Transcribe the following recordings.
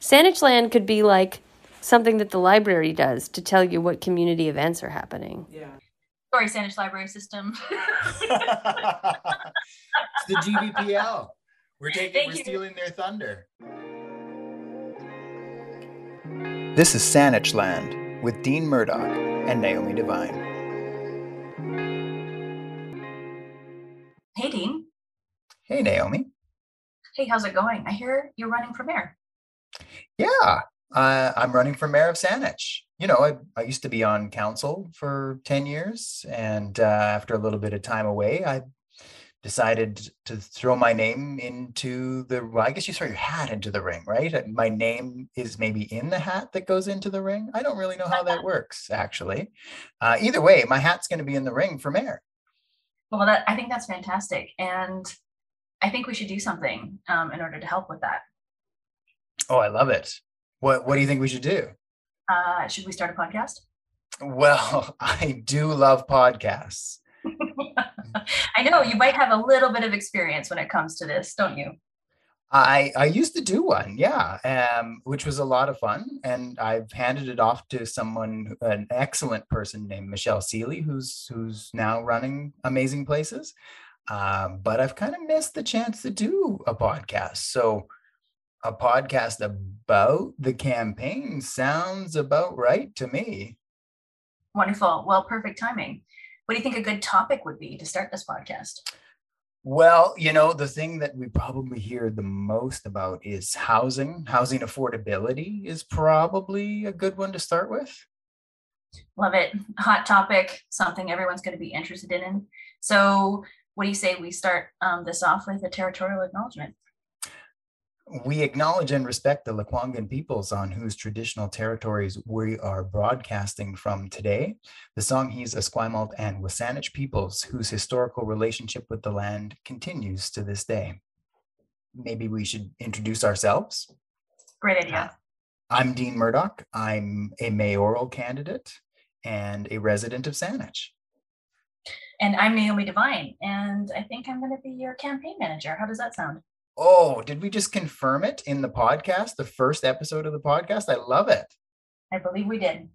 Saanich Land could be like something that the library does to tell you what community events are happening. Yeah. Sorry, Saanich Library System. it's the GVPL. We're taking, Thank we're you. stealing their thunder. This is Saanich Land with Dean Murdock and Naomi Devine. hey, Dean. Hey, Naomi. Hey, how's it going? I hear you're running for mayor. Yeah, uh, I'm running for mayor of Saanich. You know, I, I used to be on council for 10 years, and uh, after a little bit of time away, I decided to throw my name into the, well, I guess you throw your hat into the ring, right? Uh, My name is maybe in the hat that goes into the ring. I don't really know how that works, actually. Uh, either way, my hat's going to be in the ring for mayor. Well, that I think that's fantastic, and I think we should do something um, in order to help with that. Oh, I love it. What, what do you think we should do? Uh, should we start a podcast? Well, I do love podcasts. I know you might have a little bit of experience when it comes to this, don't you? I I used to do one, yeah, um, which was a lot of fun, and I've handed it off to someone, an excellent person named Michelle Seeley, who's who's now running Amazing Places. Um, but I've kind of missed the chance to do a podcast. So a podcast about the campaign sounds about right to me. Wonderful. Well, perfect timing. What do you think a good topic would be to start this podcast? Well, you know, the thing that we probably hear the most about is housing. Housing affordability is probably a good one to start with. Love it. Hot topic, something everyone's going to be interested in. So, what do you say we start um, this off with a territorial acknowledgement? We acknowledge and respect the Lekwungen peoples on whose traditional territories we are broadcasting from today. The Songhees, Esquimalt, and Wasanich peoples whose historical relationship with the land continues to this day. Maybe we should introduce ourselves. Great idea. Uh, I'm Dean Murdock. I'm a mayoral candidate and a resident of Saanich. And I'm Naomi Devine, and I think I'm going to be your campaign manager. How does that sound? Oh, did we just confirm it in the podcast, the first episode of the podcast? I love it. I believe we did.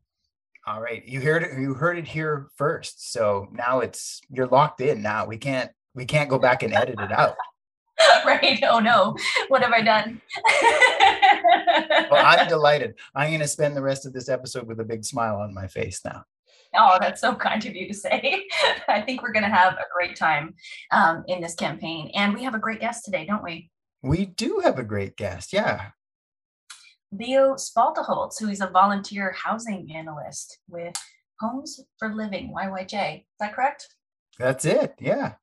All right, you heard it. You heard it here first. So now it's you're locked in. Now we can't we can't go back and edit it out. right. Oh no. What have I done? Well, I'm delighted. I'm going to spend the rest of this episode with a big smile on my face now. Oh, that's so kind of you to say. I think we're going to have a great time um, in this campaign. And we have a great guest today, don't we? We do have a great guest. Yeah. Leo Spalteholz, who is a volunteer housing analyst with Homes for Living, YYJ. Is that correct? That's it. Yeah.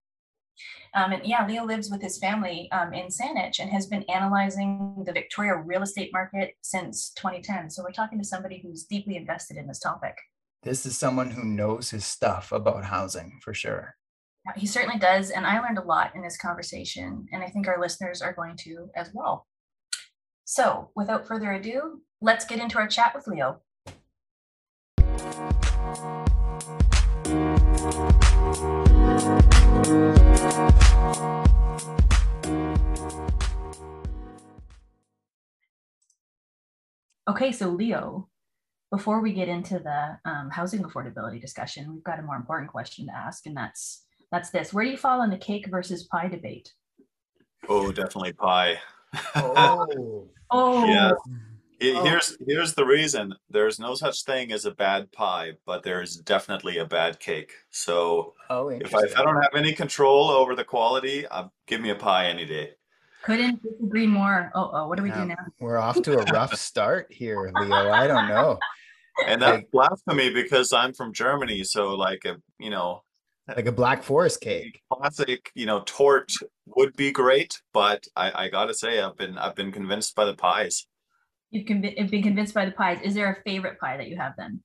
Um, and yeah, Leo lives with his family um, in Saanich and has been analyzing the Victoria real estate market since 2010. So we're talking to somebody who's deeply invested in this topic. This is someone who knows his stuff about housing for sure. He certainly does. And I learned a lot in this conversation. And I think our listeners are going to as well. So without further ado, let's get into our chat with Leo. Okay, so Leo, before we get into the um, housing affordability discussion, we've got a more important question to ask, and that's that's this: Where do you fall on the cake versus pie debate? Oh, definitely pie. Oh. Oh, Yeah. He- Oh. Here's here's the reason. There's no such thing as a bad pie, but there's definitely a bad cake. So oh, if I, if I don't have any control over the quality, uh, give me a pie any day. couldn't disagree more. Oh, oh, what do we do now? We're off to a rough start here, Leo. I don't know. And that's blasphemy because I'm from Germany. So like a you know Like a Black Forest cake. classic you know tort would be great, but I, I gotta say I've been I've been convinced by the pies. You've conv- been convinced by the pies. Is there a favorite pie that you have then?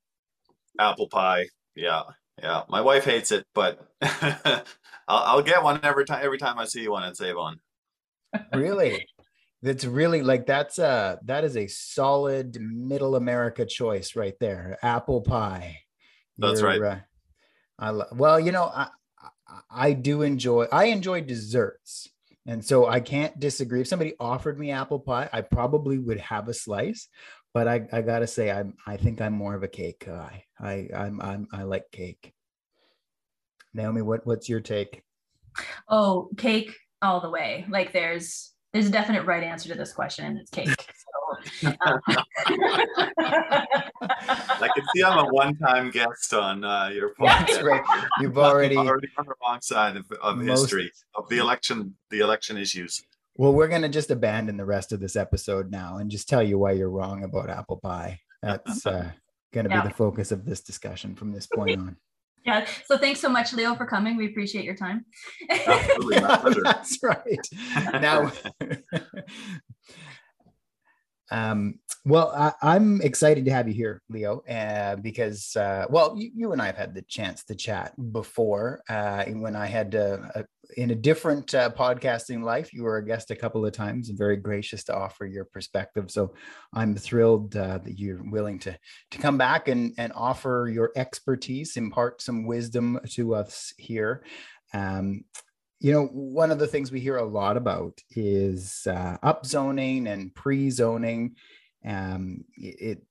Apple pie, yeah, yeah. My wife hates it, but I'll, I'll get one every time every time I see one at Save On. Really? That's really like that's a that is a solid middle America choice right there. Apple pie. That's right. uh, I lo- well, you know, I, I I do enjoy I enjoy desserts, And so I can't disagree. If somebody offered me apple pie, I probably would have a slice. But I, I gotta say, I'm I think I'm more of a cake guy. I I'm, I'm I like cake. Naomi, what what's your take? Oh, cake all the way. Like there's there's a definite right answer to this question, and it's cake. So, um, I can see I'm a one-time guest on uh, your podcast. That's great. You've already I'm already on the wrong side of, of Most- history of the election, the election issues. well, we're gonna just abandon the rest of this episode now and just tell you why you're wrong about apple pie. That's uh, gonna Yeah. be the focus of this discussion from this point on. Yeah. So thanks so much, Leo, for coming. We appreciate your time. Absolutely, my pleasure. That's right. Now, um, well, I, I'm excited to have you here, Leo, uh, because, uh, well, you, you and I have had the chance to chat before uh, when I had uh, a, in a different uh, podcasting life. You were a guest a couple of times and very gracious to offer your perspective. So I'm thrilled uh, that you're willing to to come back and and offer your expertise, impart some wisdom to us here. Um, you know, one of the things we hear a lot about is uh, upzoning and pre-zoning. Um, it, it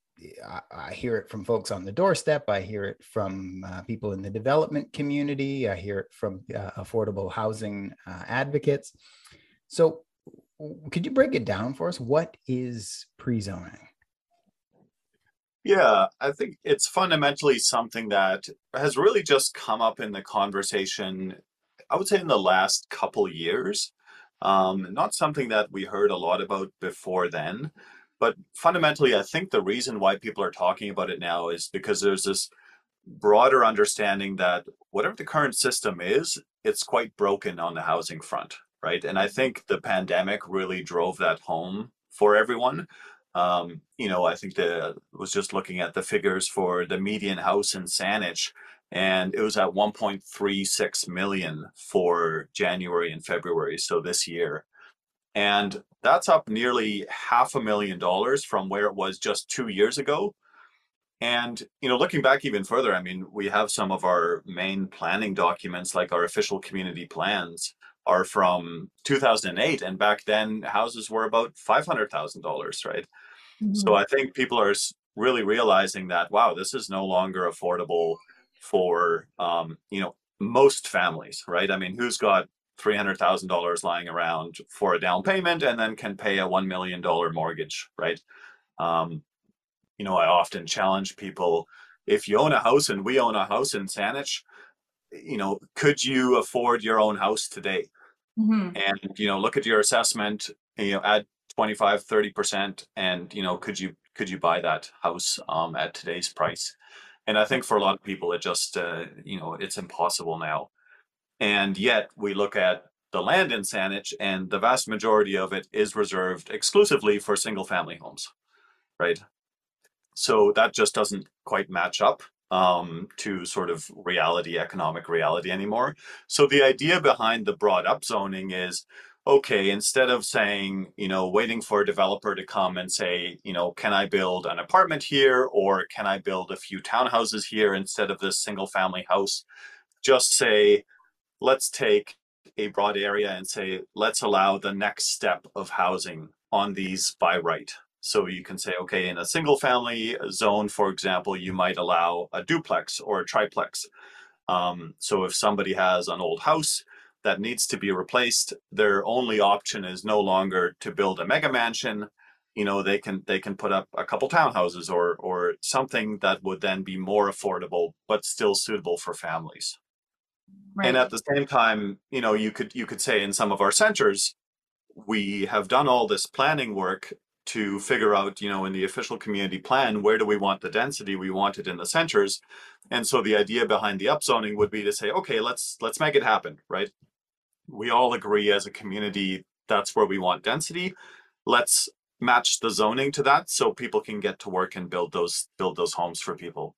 I, I hear it from folks on the doorstep. I hear it from uh, people in the development community. I hear it from uh, affordable housing uh, advocates. So, could you break it down for us? What is pre-zoning? Yeah, I think it's fundamentally something that has really just come up in the conversation, I would say in the last couple years. Um, not something that we heard a lot about before then, but fundamentally, I think the reason why people are talking about it now is because there's this broader understanding that whatever the current system is, it's quite broken on the housing front, right? And I think the pandemic really drove that home for everyone. Um, you know, I think the was just looking at the figures for the median house in Saanich, and it was at 1.36 million for January and February, so this year. And that's up nearly half a million dollars from where it was just two years ago. And you know, looking back even further, I mean, we have some of our main planning documents, like our official community plans, are from 2008, and back then houses were about $500,000, right? So mm-hmm. I think people are really realizing that wow, this is no longer affordable for um, you know most families, right? I mean, who's got three hundred thousand dollars lying around for a down payment and then can pay a one million dollar mortgage, right? Um, you know, I often challenge people: if you own a house and we own a house in Saanich, you know, could you afford your own house today? Mhm. and you know look at your assessment you know add 25 30% and you know could you could you buy that house um, at today's price and i think for a lot of people it just uh, you know it's impossible now. And yet we look at the land in Saanich and the vast majority of it is reserved exclusively for single family homes right? So that just doesn't quite match up um, to sort of reality economic reality anymore. So the idea behind the broad up zoning is okay, instead of saying, you know, waiting for a developer to come and say, you know, can I build an apartment here or can I build a few townhouses here instead of this single family house, just say, let's take a broad area and say, let's allow the next step of housing on these by right. So you can say, okay, in a single family zone, for example, you might allow a duplex or a triplex. Um, so if somebody has an old house that needs to be replaced, their only option is no longer to build a mega mansion. You know, they can they can put up a couple townhouses or or something that would then be more affordable but still suitable for families. Right. And at the same time, you know, you could you could say in some of our centers, we have done all this planning work to figure out, you know, in the official community plan, where do we want the density? We want it in the centers. And so the idea behind the upzoning would be to say, okay, let's let's make it happen, right? We all agree as a community that's where we want density. Let's match the zoning to that so people can get to work and build those build those homes for people.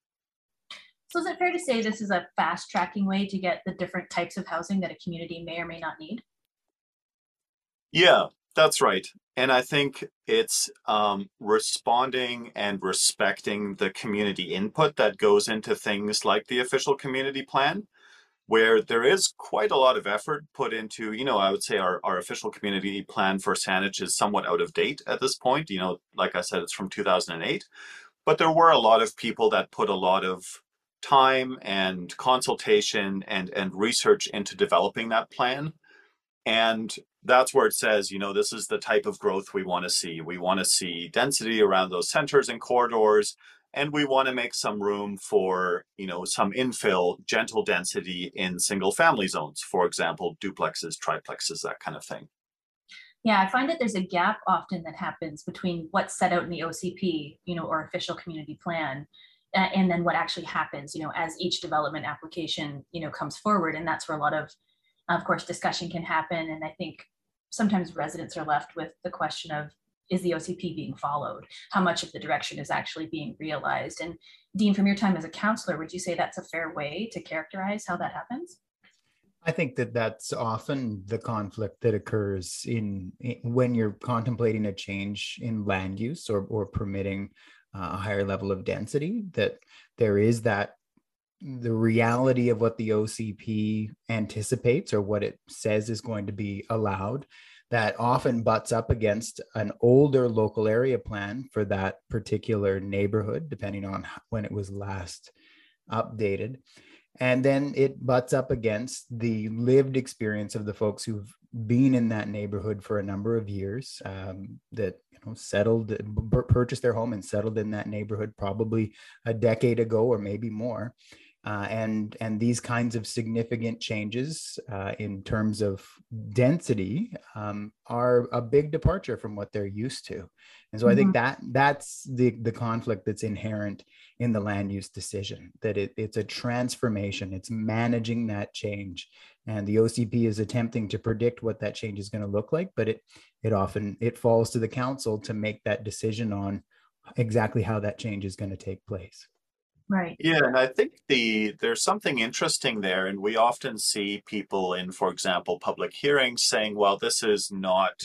So is it fair to say this is a fast tracking way to get the different types of housing that a community may or may not need? Yeah, that's right. And I think it's um, responding and respecting the community input that goes into things like the official community plan. Where there is quite a lot of effort put into, you know, I would say our, our official community plan for Saanich is somewhat out of date at this point. You know, like I said, it's from 2008. But there were a lot of people that put a lot of time and consultation and, and research into developing that plan. And that's where it says, you know, this is the type of growth we want to see. We want to see density around those centers and corridors and we want to make some room for you know some infill gentle density in single family zones for example duplexes triplexes that kind of thing. Yeah i find that there's a gap often that happens between what's set out in the ocp you know or official community plan and then what actually happens you know as each development application you know comes forward and that's where a lot of of course discussion can happen and i think sometimes residents are left with the question of is the OCP being followed? How much of the direction is actually being realized? And Dean, from your time as a councilor, would you say that's a fair way to characterize how that happens? I think that that's often the conflict that occurs in, in when you're contemplating a change in land use or, or permitting uh, a higher level of density. That there is that the reality of what the OCP anticipates or what it says is going to be allowed that often butts up against an older local area plan for that particular neighborhood, depending on when it was last updated. And then it butts up against the lived experience of the folks who've been in that neighborhood for a number of years, um, that you know settled, purchased their home and settled in that neighborhood probably a decade ago or maybe more, uh, and and these kinds of significant changes uh, in terms of density um, are a big departure from what they're used to and so mm-hmm. i think mm-hmm. that that's the the conflict that's inherent in the land use decision that it, it's a transformation it's managing that change and the ocp is attempting to predict what that change is going to look like but it it often it falls to the council to make that decision on exactly how that change is going to take place Right. Yeah, and I think the there's something interesting there, and we often see people in, for example, public hearings saying, "Well, this is not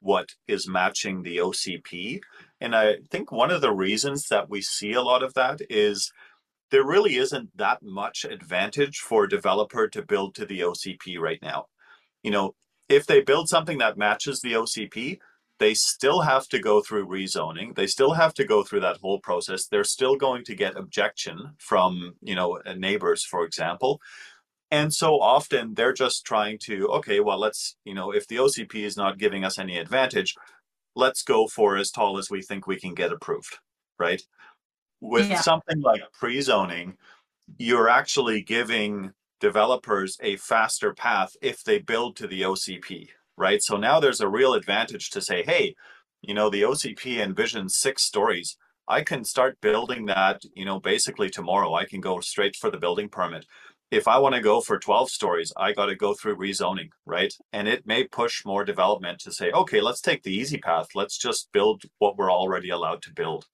what is matching the OCP," and I think one of the reasons that we see a lot of that is there really isn't that much advantage for a developer to build to the OCP right now. You know, if they build something that matches the OCP, they still have to go through rezoning they still have to go through that whole process they're still going to get objection from you know uh, neighbors for example. And so often they're just trying to okay well let's you know if the ocp is not giving us any advantage let's go for as tall as we think we can get approved right? With yeah. something like pre-zoning you're actually giving developers a faster path if they build to the ocp right? So now there's a real advantage to say, hey, you know, the OCP envisions six stories. I can start building that, you know, basically tomorrow. I can go straight for the building permit. If I want to go for 12 stories, I got to go through rezoning, right? And it may push more development to say, okay, let's take the easy path. Let's just build what we're already allowed to build.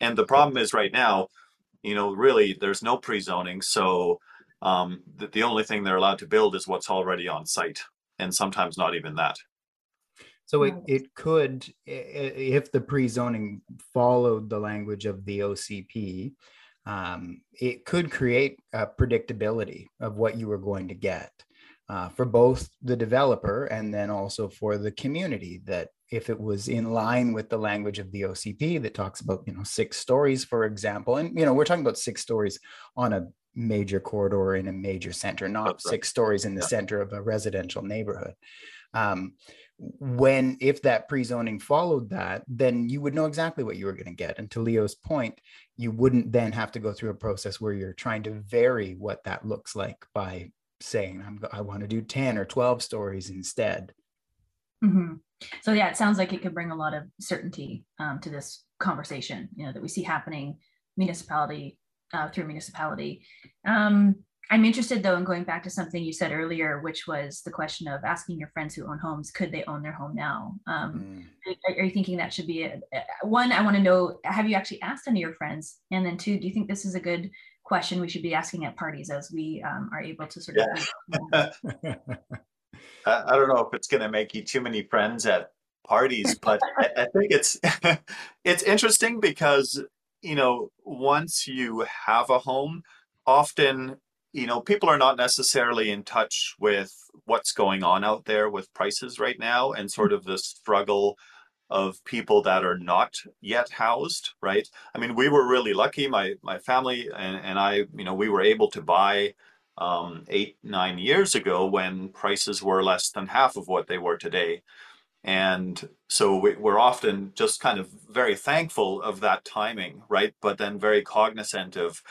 And the problem is right now, you know, really there's no pre-zoning. So um, the, the only thing they're allowed to build is what's already on site, and sometimes not even that. So it, it could, if the pre-zoning followed the language of the OCP, um, it could create a predictability of what you were going to get uh, for both the developer and then also for the community. That if it was in line with the language of the OCP that talks about you know six stories, for example, and you know we're talking about six stories on a major corridor in a major center, not That's six stories in the yeah. center of a residential neighborhood. Um, when if that pre-zoning followed that, then you would know exactly what you were going to get. And to Leo's point, you wouldn't then have to go through a process where you're trying to vary what that looks like by saying I'm, i want to do 10 or 12 stories instead. Mm-hmm. So yeah, it sounds like it could bring a lot of certainty um, to this conversation, you know, that we see happening municipality uh, through municipality. Um, I'm interested though in going back to something you said earlier, which was the question of asking your friends who own homes, could they own their home now? Um, mm. are, are, you thinking that should be a, one? I want to know, have you actually asked any of your friends? And then two, do you think this is a good question we should be asking at parties as we um, are able to sort of? Yeah. I don't know if it's going to make you too many friends at parties, but I, I think it's it's interesting because you know, once you have a home, often you know, people are not necessarily in touch with what's going on out there with prices right now and sort of the struggle of people that are not yet housed, right? I mean, we were really lucky. My my family and, and I, you know, we were able to buy um, eight, nine years ago when prices were less than half of what they were today. And so we, we're often just kind of very thankful of that timing, right? But then very cognizant of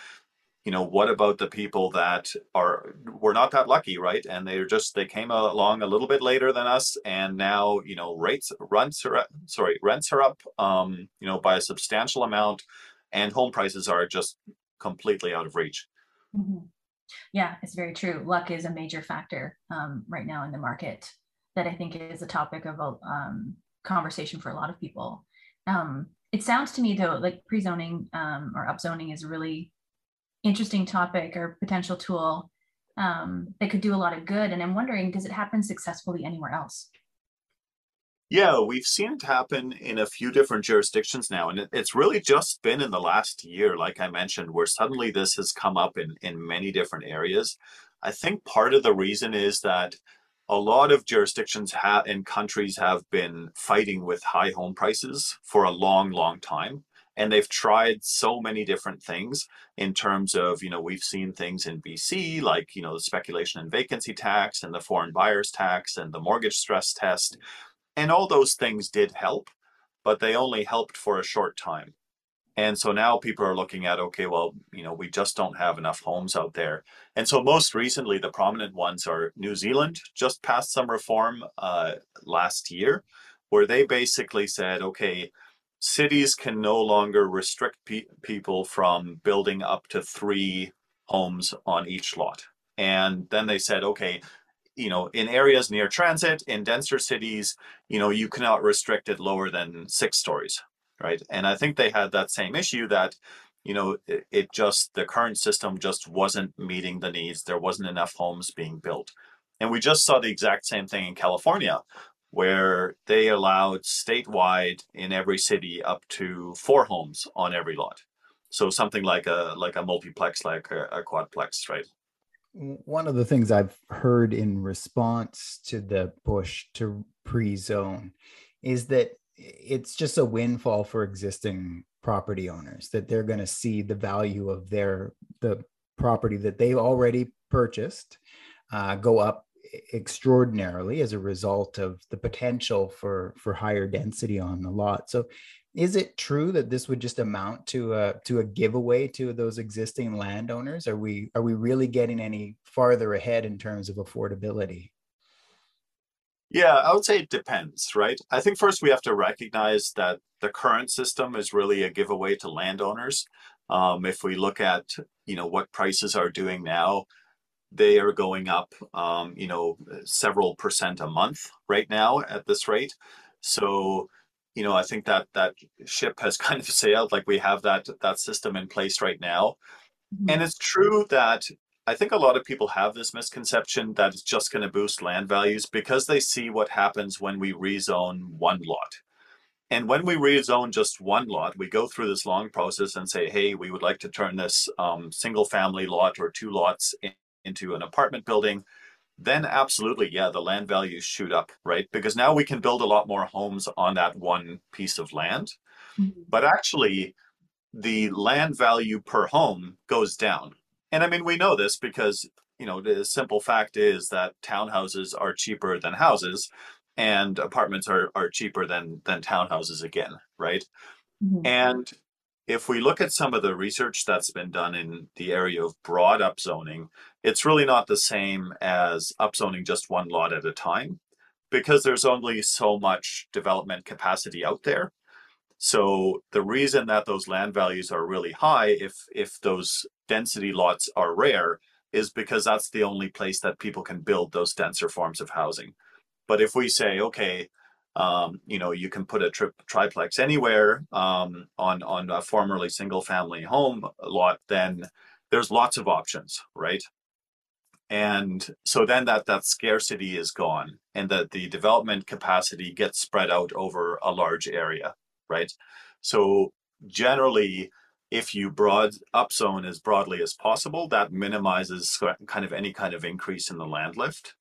you know what about the people that are were not that lucky right and they're just they came along a little bit later than us and now you know rates rents are sorry rents are up um you know by a substantial amount and home prices are just completely out of reach mm-hmm. yeah it's very true luck is a major factor um, right now in the market that i think is a topic of a um, conversation for a lot of people um, it sounds to me though like pre-zoning um, or upzoning is a really interesting topic or potential tool um, that could do a lot of good. And I'm wondering, does it happen successfully anywhere else? Yeah, we've seen it happen in a few different jurisdictions now. And it's really just been in the last year, like I mentioned, where suddenly this has come up in, in many different areas. I think part of the reason is that a lot of jurisdictions have and countries have been fighting with high home prices for a long, long time and they've tried so many different things in terms of you know we've seen things in bc like you know the speculation and vacancy tax and the foreign buyers tax and the mortgage stress test and all those things did help but they only helped for a short time and so now people are looking at okay well you know we just don't have enough homes out there and so most recently the prominent ones are new zealand just passed some reform uh, last year where they basically said okay cities can no longer restrict pe- people from building up to three homes on each lot. And then they said, okay, you know, in areas near transit, in denser cities, you know, you cannot restrict it lower than six stories, right? And I think they had that same issue that, you know, it, just, the current system just wasn't meeting the needs. There wasn't enough homes being built. And we just saw the exact same thing in California, where they allowed statewide in every city up to four homes on every lot. So something like a like a multiplex, like a, a quadplex, right? One of the things I've heard in response to the push to pre-zone is that it's just a windfall for existing property owners that they're going to see the value of their the property that they've already purchased uh, go up extraordinarily as a result of the potential for for higher density on the lot. So is it true that this would just amount to a to a giveaway to those existing landowners? Are we are we really getting any farther ahead in terms of affordability? Yeah, I would say it depends, right? I think first we have to recognize that the current system is really a giveaway to landowners. Um, if we look at you know what prices are doing now, they are going up, um, you know, several percent a month right now at this rate. So, you know, I think that that ship has kind of sailed. Like we have that that system in place right now, mm-hmm. and it's true that I think a lot of people have this misconception that it's just going to boost land values because they see what happens when we rezone one lot. And when we rezone just one lot, we go through this long process and say, hey, we would like to turn this um, single family lot or two lots into an apartment building, then absolutely, yeah, the land values shoot up, right? Because now we can build a lot more homes on that one piece of land. Mm-hmm. But actually, the land value per home goes down. And I mean, we know this because, you know, the simple fact is that townhouses are cheaper than houses and apartments are, are cheaper than, than townhouses again, right? Mm-hmm. And if we look at some of the research that's been done in the area of broad upzoning, it's really not the same as upzoning just one lot at a time because there's only so much development capacity out there. So the reason that those land values are really high if if those density lots are rare is because that's the only place that people can build those denser forms of housing. But if we say, okay, um, you know, you can put a tri- triplex anywhere um, on on a formerly single family home lot, then there's lots of options, right? And so then that that scarcity is gone, and that the development capacity gets spread out over a large area, right? So generally, if you broad upzone as broadly as possible, that minimizes kind of any kind of increase in the land lift.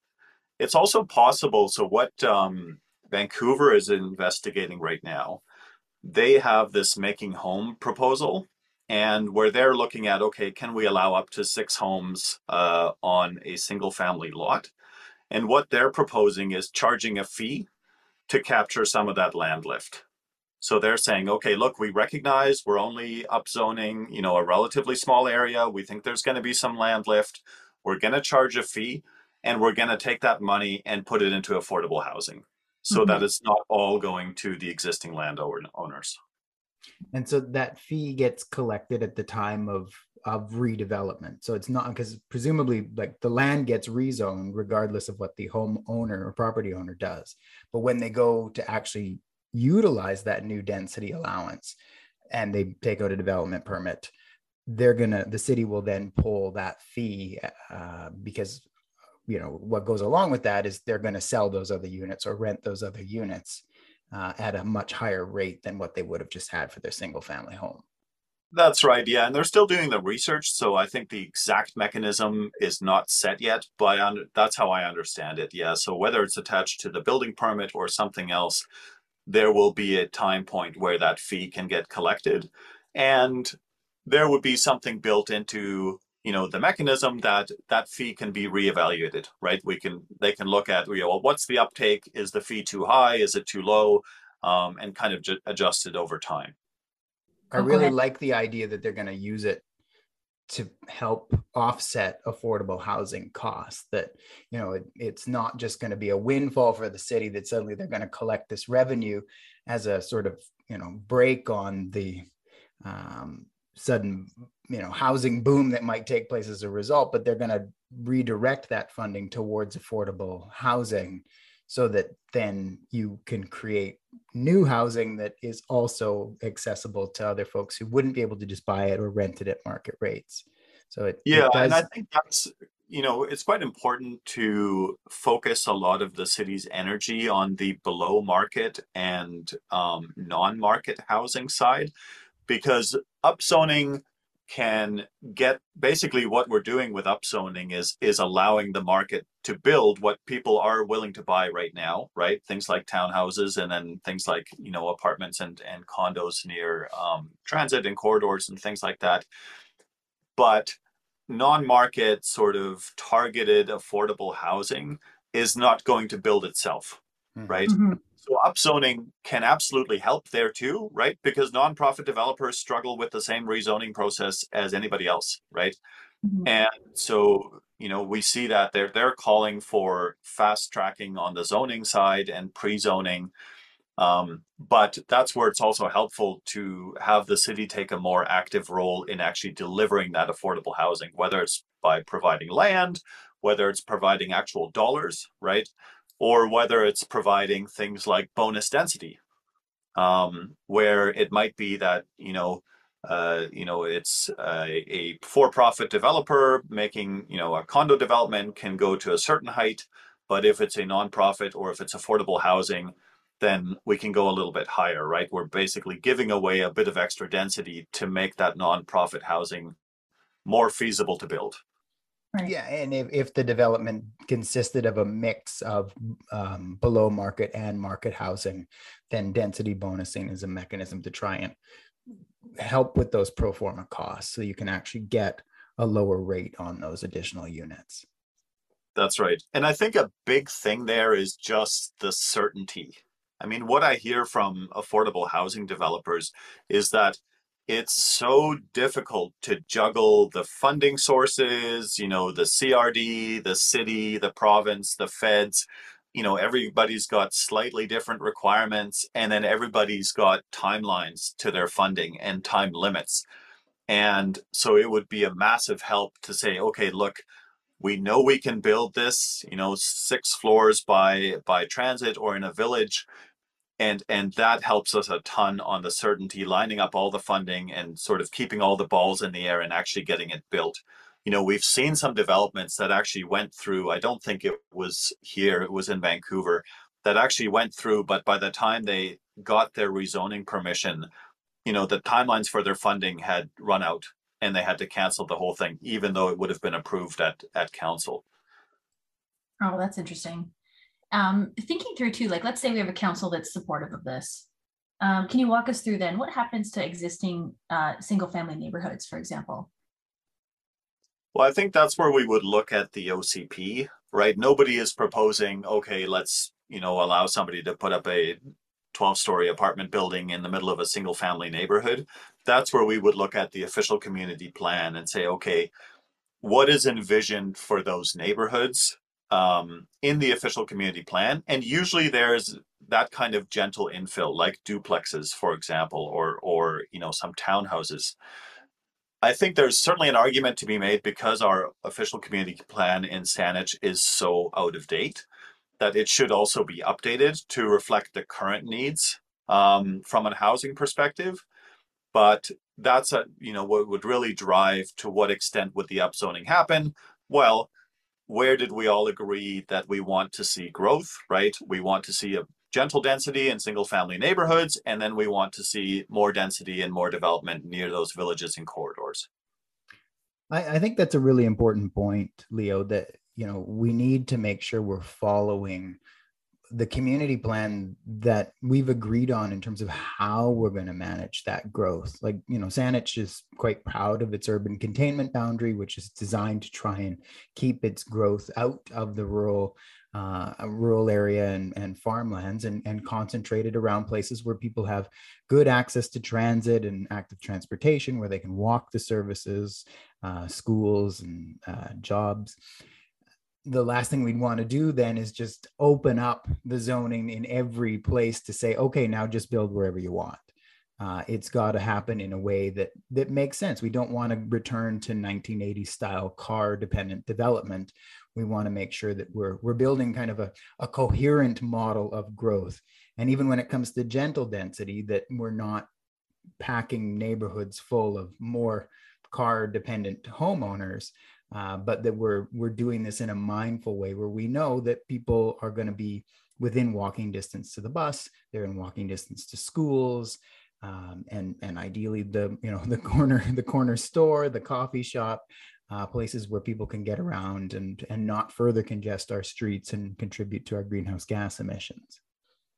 It's also possible. So what um, Vancouver is investigating right now, they have this making home proposal, and where they're looking at okay, can we allow up to six homes uh, on a single family lot? And what they're proposing is charging a fee to capture some of that land lift. So they're saying, okay, look, we recognize we're only upzoning, you know, a relatively small area. We think there's going to be some land lift. We're going to charge a fee and we're going to take that money and put it into affordable housing so mm-hmm. that it's not all going to the existing landowners. And so that fee gets collected at the time of of redevelopment. So it's not because presumably like the land gets rezoned regardless of what the homeowner or property owner does. But when they go to actually utilize that new density allowance and they take out a development permit, they're gonna the city will then pull that fee uh, because you know what goes along with that is they're to sell those other units or rent those other units uh, at a much higher rate than what they would have just had for their single family home. That's right yeah and they're still doing the research so i think the exact mechanism is not set yet but that's how i understand it yeah so whether it's attached to the building permit or something else there will be a time point where that fee can get collected. And there would be something built into you know the mechanism that that fee can be reevaluated right? We can they can look at you know well, what's the uptake? Is the fee too high? Is it too low? Um, and kind of ju- adjust it over time. I really like the idea that they're going to use it to help offset affordable housing costs that you know it, it's not just going to be a windfall for the city that suddenly they're going to collect this revenue as a sort of you know break on the um, sudden you know housing boom that might take place as a result but they're going to redirect that funding towards affordable housing so that then you can create new housing that is also accessible to other folks who wouldn't be able to just buy it or rent it at market rates. So it yeah it does... and i think that's you know it's quite important to focus a lot of the city's energy on the below market and um, non-market housing side because upzoning can get basically what we're doing with upzoning is is allowing the market to build what people are willing to buy right now right things like townhouses and then things like you know apartments and and condos near um, transit and corridors and things like that but non-market sort of targeted affordable housing is not going to build itself mm-hmm. right mm-hmm. So upzoning can absolutely help there too, right? Because nonprofit developers struggle with the same rezoning process as anybody else, right? Mm-hmm. And so, you know, we see that they're they're calling for fast tracking on the zoning side and pre-zoning. Um, but that's where it's also helpful to have the city take a more active role in actually delivering that affordable housing, whether it's by providing land, whether it's providing actual dollars, right? Or whether it's providing things like bonus density, um, where it might be that you know, uh, you know, it's a, a for-profit developer making you know a condo development can go to a certain height, but if it's a nonprofit or if it's affordable housing, then we can go a little bit higher, right? We're basically giving away a bit of extra density to make that nonprofit housing more feasible to build. Right. Yeah, and if, if the development consisted of a mix of um, below market and market housing, then density bonusing is a mechanism to try and help with those pro forma costs so you can actually get a lower rate on those additional units. That's right. And I think a big thing there is just the certainty. I mean, what I hear from affordable housing developers is that it's so difficult to juggle the funding sources, you know, the CRD, the city, the province, the feds. You know, everybody's got slightly different requirements, and then everybody's got timelines to their funding and time limits. And so it would be a massive help to say, okay, look, we know we can build this, you know, six floors by by transit or in a village and and that helps us a ton on the certainty lining up all the funding and sort of keeping all the balls in the air and actually getting it built you know we've seen some developments that actually went through i don't think it was here it was in vancouver that actually went through but by the time they got their rezoning permission you know, the timelines for their funding had run out and they had to cancel the whole thing, even though it would have been approved at at council. Oh, that's interesting. Um, thinking through too, like let's say we have a council that's supportive of this. Um, can you walk us through then what happens to existing uh, single family neighborhoods, for example? Well, I think that's where we would look at the OCP, right? Nobody is proposing, okay, let's, you know, allow somebody to put up a 12 story apartment building in the middle of a single family neighborhood. That's where we would look at the official community plan and say, okay, what is envisioned for those neighborhoods um, in the official community plan? And usually there's that kind of gentle infill, like duplexes, for example, or or you know some townhouses. I think there's certainly an argument to be made because our official community plan in Saanich is so out of date that it should also be updated to reflect the current needs um, from a housing perspective. But that's a you know what would really drive to what extent would the upzoning happen? Well, where did we all agree that we want to see growth? Right, we want to see a gentle density in single family neighborhoods, and then we want to see more density and more development near those villages and corridors. I, I think that's a really important point, Leo, that you know we need to make sure we're following the community plan that we've agreed on in terms of how we're going to manage that growth. Like, you know, Saanich is quite proud of its urban containment boundary, which is designed to try and keep its growth out of the rural uh, rural area and, and farmlands and, and concentrated around places where people have good access to transit and active transportation, where they can walk the services, uh, schools, and uh, jobs. The last thing we'd want to do then is just open up the zoning in every place to say, okay, now just build wherever you want. Uh, it's got to happen in a way that that makes sense. We don't want to return to 1980 style car dependent development we want to make sure that we're we're building kind of a, a coherent model of growth and even when it comes to gentle density that we're not packing neighborhoods full of more car dependent homeowners uh, but that we're we're doing this in a mindful way where we know that people are going to be within walking distance to the bus they're in walking distance to schools um, and and ideally the you know the corner the corner store the coffee shop uh, places where people can get around and and not further congest our streets and contribute to our greenhouse gas emissions.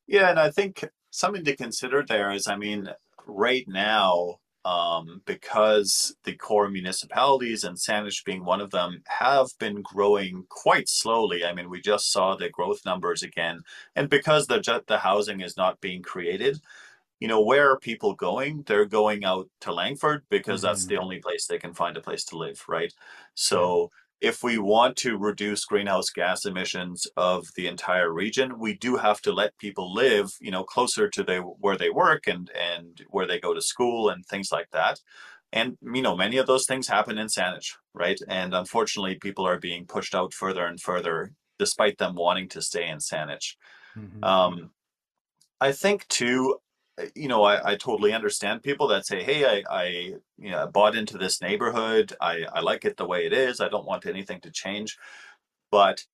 Yeah, and I think something to consider there is, I mean, right now, um, because the core municipalities and Saanich being one of them have been growing quite slowly. I mean, we just saw the growth numbers again, and because the the housing is not being created, you know, where are people going? They're going out to Langford because mm-hmm. that's the only place they can find a place to live, right? So. If we want to reduce greenhouse gas emissions of the entire region, we do have to let people live, you know, closer to the where they work and and where they go to school and things like that. And you know, many of those things happen in Saanich, right? And unfortunately, people are being pushed out further and further, despite them wanting to stay in Saanich. Mm-hmm. Um, I think too, Uh, you know, I, I totally understand people that say, "Hey, I, I you know, bought into this neighborhood. I, I like it the way it is. I don't want anything to change." But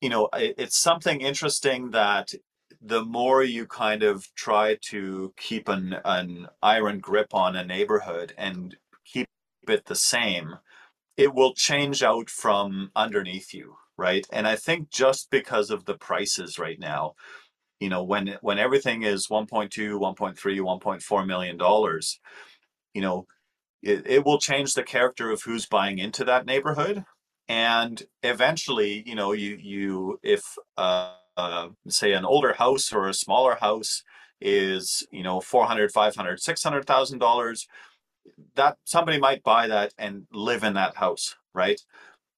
you know, it, it's something interesting that the more you kind of try to keep an an iron grip on a neighborhood and keep it the same, it will change out from underneath you, right? And I think just because of the prices right now, you know when when everything is 1.2 1.3 1.4 million dollars you know it, it will change the character of who's buying into that neighborhood. And eventually you know you you if uh, uh, say an older house or a smaller house is you know 400 500 600000 dollars that somebody might buy that and live in that house right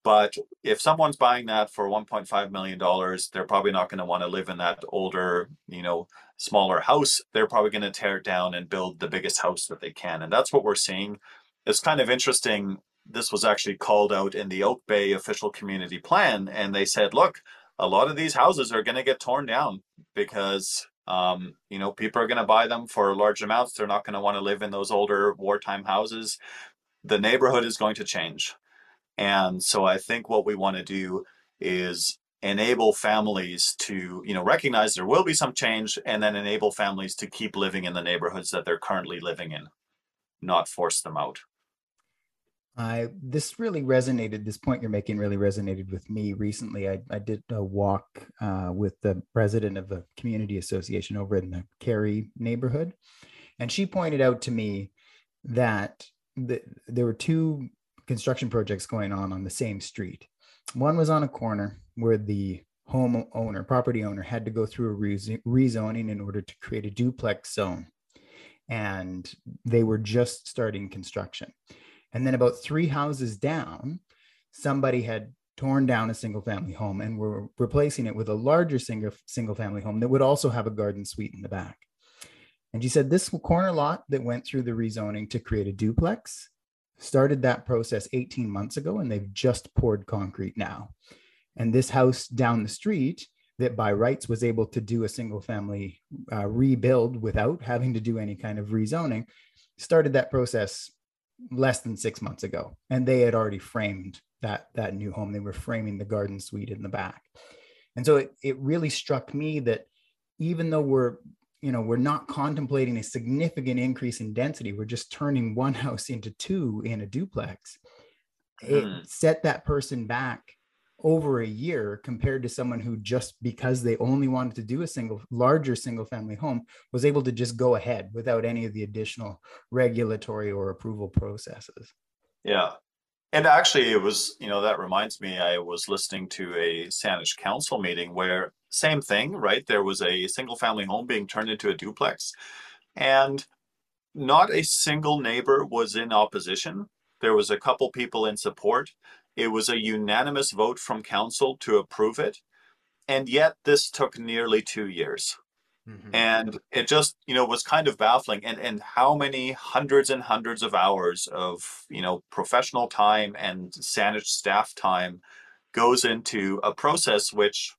but if someone's buying that for 1.5 million dollars, they're probably not going to want to live in that older, you know, smaller house. They're probably going to tear it down and build the biggest house that they can. And that's what we're seeing. It's kind of interesting. This was actually called out in the Oak Bay official community plan. And they said, look, a lot of these houses are going to get torn down because um, you know, people are going to buy them for large amounts. They're not going to want to live in those older wartime houses. The neighborhood is going to change. And so I think what we want to do is enable families to you know recognize there will be some change and then enable families to keep living in the neighborhoods that they're currently living in not force them out I this really resonated. This point you're making really resonated with me recently. I, I did a walk uh, with the president of the community association over in the Carey neighborhood, and she pointed out to me that the, there were two construction projects going on on the same street. One was on a corner where the home owner, property owner, had to go through a rezoning in order to create a duplex zone, and they were just starting construction and then about three houses down, somebody had torn down a single family home and were replacing it with a larger single, single family home that would also have a garden suite in the back. And she said this corner lot that went through the rezoning to create a duplex started that process 18 months ago and they've just poured concrete now. And this house down the street that by rights was able to do a single family uh, rebuild without having to do any kind of rezoning started that process less than six months ago, and they had already framed that that new home. They were framing the garden suite in the back, and so it it really struck me that even though we're you know we're not contemplating a significant increase in density, we're just turning one house into two in a duplex. It mm. set that person back over a year compared to someone who just because they only wanted to do a single larger single family home was able to just go ahead without any of the additional regulatory or approval processes yeah and actually it was you know that reminds me i was listening to a saanich council meeting where same thing right there was a single family home being turned into a duplex and not a single neighbor was in opposition there was a couple people in support it was a unanimous vote from council to approve it. And yet this took nearly two years. Mm-hmm. And it just, you know, was kind of baffling. And and how many hundreds and hundreds of hours of, you know, professional time and Saanich staff time goes into a process which,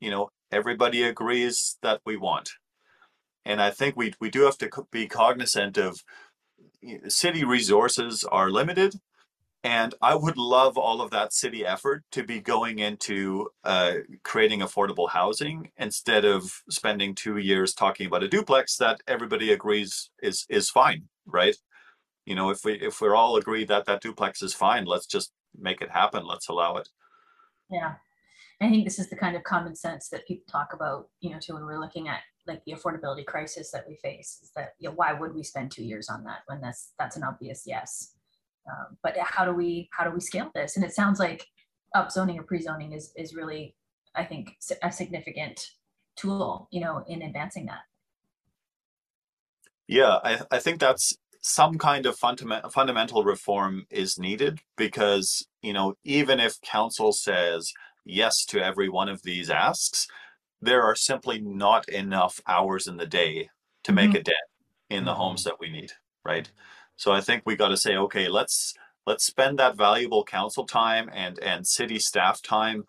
you know, everybody agrees that we want. And I think we we do have to be cognizant of city resources are limited and I would love all of that city effort to be going into uh, creating affordable housing instead of spending two years talking about a duplex that everybody agrees is is fine, right? You know, if we if we're all agreed that that duplex is fine, let's just make it happen. Let's allow it. Yeah, I think this is the kind of common sense that people talk about. You know, too when we're looking at like the affordability crisis that we face. Is that you know why would we spend two years on that when that's that's an obvious yes um, but how do we how do we scale this? And it sounds like upzoning or pre-zoning is is really, I think, a significant tool, you know, in advancing that. Yeah, I, I think that's some kind of fundament, fundamental reform is needed because, you know, even if council says yes to every one of these asks, there are simply not enough hours in the day to make mm-hmm. a dent in the homes that we need, right? So I think we got to say, okay, let's let's spend that valuable council time and and city staff time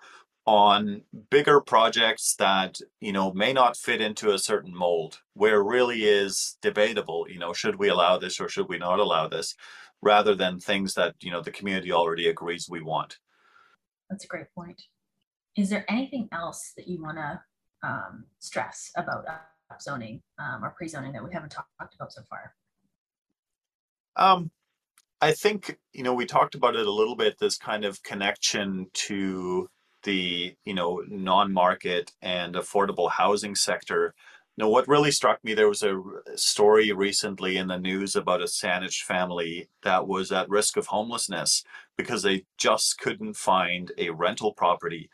on bigger projects that you know may not fit into a certain mold where really is debatable you know should we allow this or should we not allow this rather than things that you know the community already agrees we want. That's a great point. Is there anything else that you want to um, stress about zoning um, or pre-zoning that we haven't talked about so far um, I think you know we talked about it a little bit. This kind of connection to the you know non-market and affordable housing sector. Know what really struck me there was a story recently in the news about a Saanich family that was at risk of homelessness because they just couldn't find a rental property,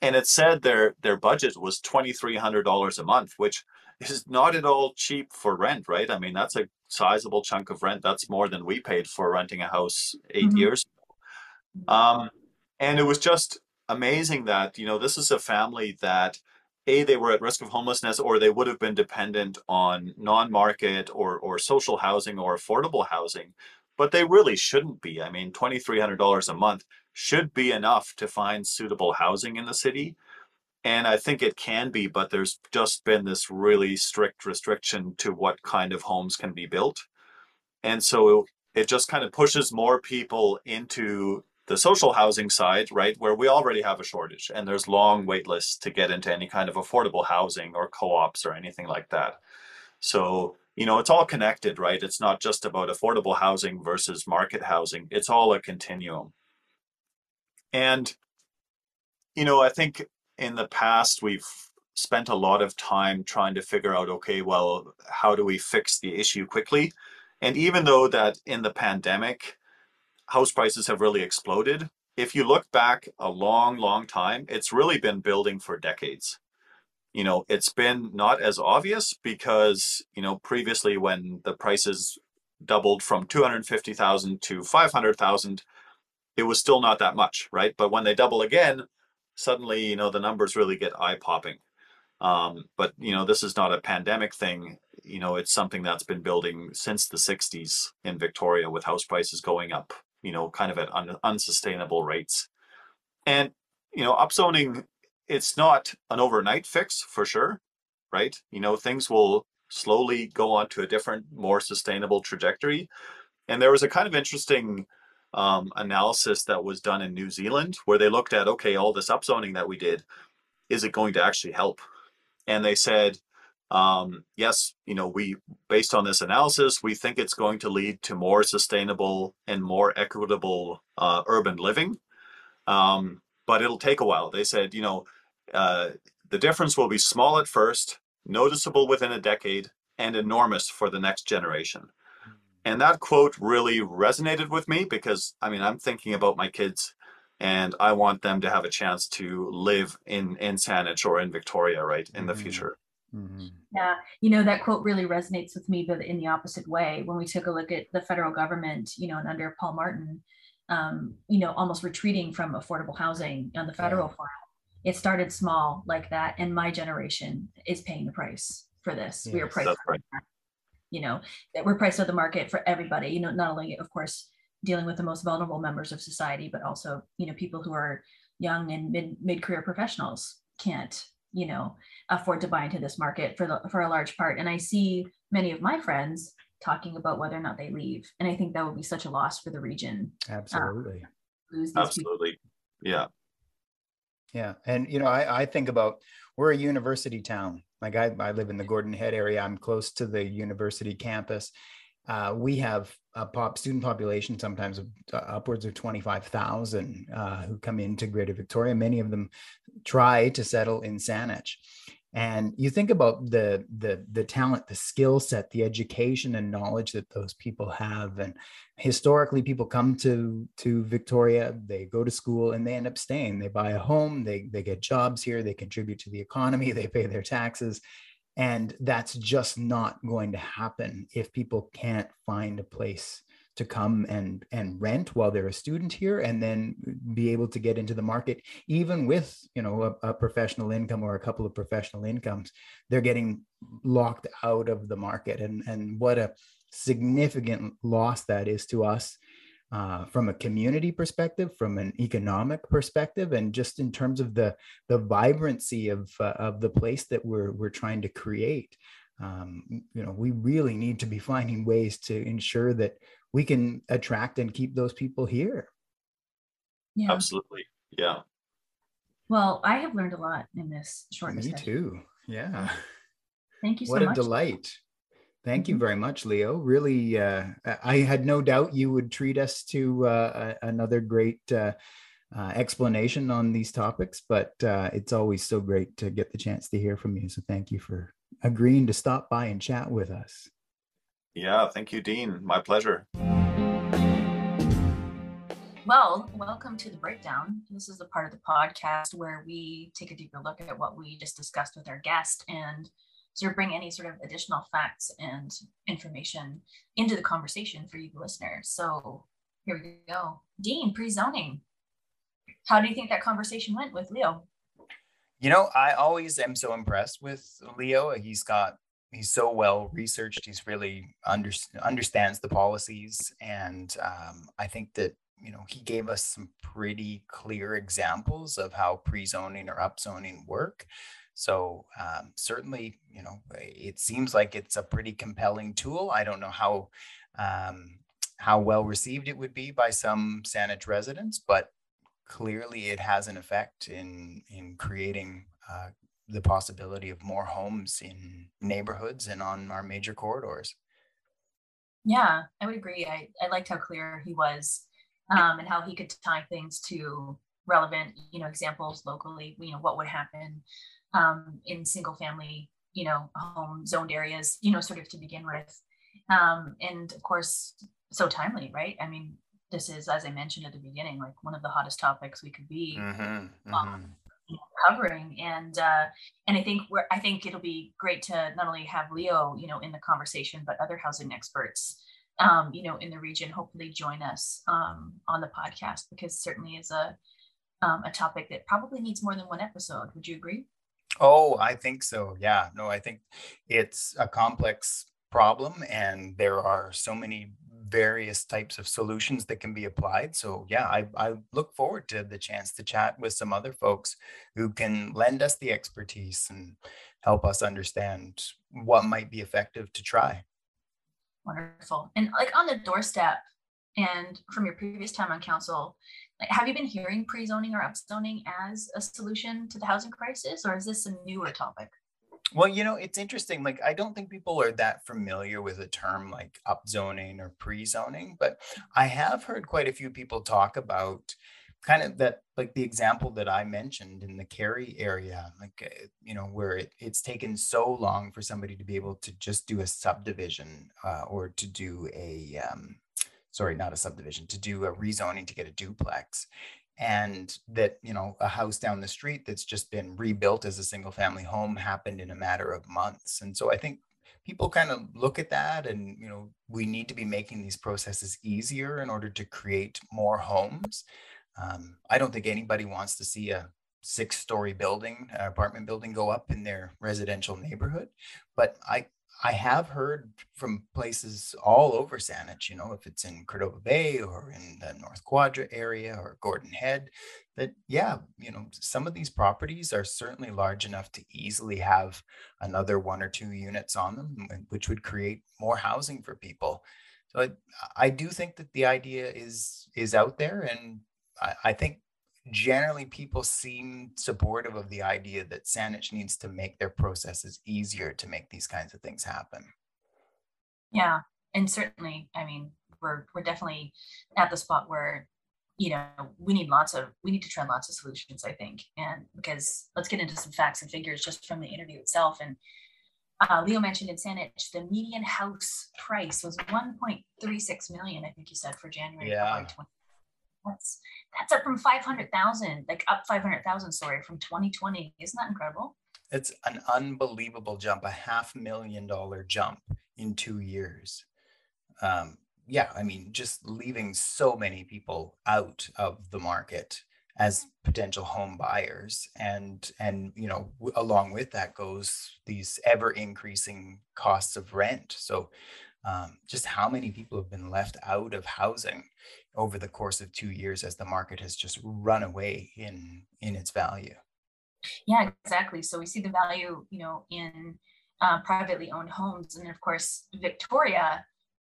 and it said their their budget was twenty three hundred dollars a month, which is not at all cheap for rent, right? I mean, that's a sizable chunk of rent. That's more than we paid for renting a house 8 mm-hmm. years ago. Um, and it was just amazing that, you know, this is a family that a they were at risk of homelessness or they would have been dependent on non-market or or social housing or affordable housing but they really shouldn't be i mean $2300 a month should be enough to find suitable housing in the city and I think it can be, but there's just been this really strict restriction to what kind of homes can be built. And so it just kind of pushes more people into the social housing side, right, where we already have a shortage and there's long wait lists to get into any kind of affordable housing or co-ops or anything like that. So, you know, it's all connected, right? It's not just about affordable housing versus market housing. It's all a continuum. And, you know, I think in the past we've spent a lot of time trying to figure out, okay, well, how do we fix the issue quickly? And even though that in the pandemic, house prices have really exploded. If you look back a long, long time, it's really been building for decades. You know, it's been not as obvious because, you know, previously when the prices doubled from 250,000 to 500,000, it was still not that much, right? But when they double again, suddenly, you know, the numbers really get eye popping. Um, but, you know, this is not a pandemic thing. You know, it's something that's been building since the 60s in Victoria with house prices going up you know, kind of at un- unsustainable rates. And, you know, upzoning, it's not an overnight fix for sure, right? You know, things will slowly go on to a different, more sustainable trajectory. And there was a kind of interesting um, analysis that was done in New Zealand where they looked at, okay, all this upzoning that we did, is it going to actually help? And they said, um, yes, you know, we based on this analysis, we think it's going to lead to more sustainable and more equitable uh, urban living. Um, but it'll take a while. They said, you know, uh, the difference will be small at first, noticeable within a decade, and enormous for the next generation. And that quote really resonated with me because I mean, I'm thinking about my kids and I want them to have a chance to live in in Saanich or in Victoria, right, in the mm-hmm. future. Mm-hmm. Yeah, you know that quote really resonates with me, but in the opposite way. When we took a look at the federal government, you know, and under Paul Martin, um, you know, almost retreating from affordable housing on the federal yeah. front, it started small like that, and my generation is paying the price for this. Yes, we are priced, right. You know, that we're priced out of the market for everybody. You know, not only, of course, dealing with the most vulnerable members of society, but also, you know, people who are young and mid mid career professionals can't you know afford to buy into this market for the for a large part. And i see many of my friends talking about whether or not they leave and i think that would be such a loss for the region. Absolutely. um, absolutely people. yeah. Yeah. And you know I, I think about we're a university town like I, I live in the gordon head area i'm close to the university campus uh, we have a pop student population sometimes of, uh, upwards of 25,000 uh, who come into Greater Victoria. Many of them try to settle in Saanich. And you think about the the the talent, the skill set, the education and knowledge that those people have. And historically, people come to to Victoria, they go to school, and they end up staying. They buy a home, they they get jobs here, they contribute to the economy, they pay their taxes, and that's just not going to happen if people can't find a place to come and and rent while they're a student here and then be able to get into the market even with you know a, a, professional income or a couple of professional incomes they're getting locked out of the market and and what a significant loss that is to us uh, from a community perspective, from an economic perspective, and just in terms of the the vibrancy of uh, of the place that we're we're trying to create. Um, you know, we really need to be finding ways to ensure that we can attract and keep those people here. Yeah, absolutely. Yeah. Well, I have learned a lot in this short. Me discussion. too. Yeah. Thank you so what much. What a delight. Thank you mm-hmm. very much, Leo. Really, uh, I had no doubt you would treat us to uh, another great uh, uh, explanation on these topics, but uh, it's always so great to get the chance to hear from you. So thank you for agreeing to stop by and chat with us. Yeah, thank you, Dean. My pleasure. Well, welcome to the breakdown. This is the part of the podcast where we take a deeper look at what we just discussed with our guest and sort of bring any sort of additional facts and information into the conversation for you, the listener. So here we go. Dean, pre-zoning. How do you think that conversation went with Leo? You know, I always am so impressed with Leo. He's got he's so well researched. He's really under, understands the policies, and um, I think that you know he gave us some pretty clear examples of how pre-zoning or upzoning work. So um, certainly, you know, it seems like it's a pretty compelling tool. I don't know how um, how well received it would be by some Saanich residents, but clearly it has an effect in in creating uh, the possibility of more homes in neighborhoods and on our major corridors. Yeah, I would agree. I, I liked how clear he was um, and how he could tie things to relevant, you know, examples locally, you know, what would happen um, in single family, you know, home zoned areas, you know, sort of to begin with. Um, and of course, so timely, right? I mean, this is, as I mentioned at the beginning, like one of the hottest topics we could be mm-hmm, mm-hmm. Covering. And uh, and I think we're, I think it'll be great to not only have Leo, you know, in the conversation, but other housing experts, um, you know, in the region, hopefully join us um, on the podcast because certainly is a um, a topic that probably needs more than one episode. Would you agree? Oh, I think so. Yeah. No, I think it's a complex problem and there are so many various types of solutions that can be applied. So yeah, I, I look forward to the chance to chat with some other folks who can lend us the expertise and help us understand what might be effective to try. Wonderful. And like on the doorstep and from your previous time on council, like, have you been hearing pre-zoning or upzoning as a solution to the housing crisis, or is this a newer topic? Well, you know, it's interesting. Like, I don't think people are that familiar with a term like upzoning or pre-zoning, but I have heard quite a few people talk about kind of that, like the example that I mentioned in the Carey area, like, uh, you know, where it, it's taken so long for somebody to be able to just do a subdivision uh, or to do a, um, sorry, not a subdivision, to do a rezoning to get a duplex. And that, you know, a house down the street that's just been rebuilt as a single family home happened in a matter of months. And so I think people kind of look at that and, you know, we need to be making these processes easier in order to create more homes. Um, I don't think anybody wants to see a six story building, apartment building go up in their residential neighborhood. But I, I have heard from places all over Saanich, you know, if it's in Cordova Bay or in the North Quadra area or Gordon Head, that, yeah, you know, some of these properties are certainly large enough to easily have another one or two units on them, which would create more housing for people. So I, I do think that the idea is is out there, and I, I think generally people seem supportive of the idea that Saanich needs to make their processes easier to make these kinds of things happen. Yeah, and certainly, I mean, we're we're definitely at the spot where you know we need lots of we need to try lots of solutions. I think, and because let's get into some facts and figures just from the interview itself. And uh, Leo mentioned in Saanich the median house price was 1.36 million. I think you said for January. Yeah. That's that's up from 500,000, like up 500,000, sorry, from 2020. Isn't that incredible? It's an unbelievable jump, a half million dollar jump in two years. Um, yeah, I mean, just leaving so many people out of the market as potential home buyers and and you know w- along with that goes these ever increasing costs of rent so um, just how many people have been left out of housing over the course of two years as the market has just run away in in its value. Yeah exactly. So we see the value you know in uh, privately owned homes. And of course victoria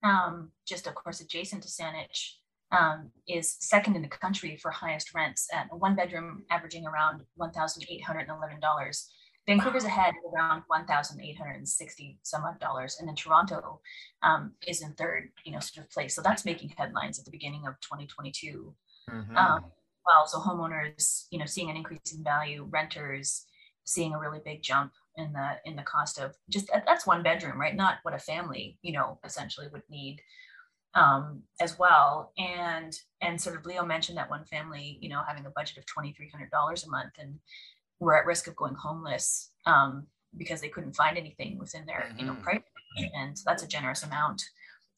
um, just of course adjacent to saanich um, is second in the country for highest rents at a one bedroom averaging around $1811 Vancouver's ahead around 1,860 some odd dollars, and then Toronto um, is in third, you know, sort of place. So that's making headlines at the beginning of 2022. Mm-hmm. Um, well, so homeowners, you know, seeing an increase in value, renters seeing a really big jump in the in the cost of just that's one bedroom, right? Not what a family, you know, essentially would need um, as well. And and sort of Leo mentioned that one family, you know, having a budget of twenty three hundred dollars a month, and were at risk of going homeless um, because they couldn't find anything within their mm-hmm. you know mm-hmm. price and that's a generous amount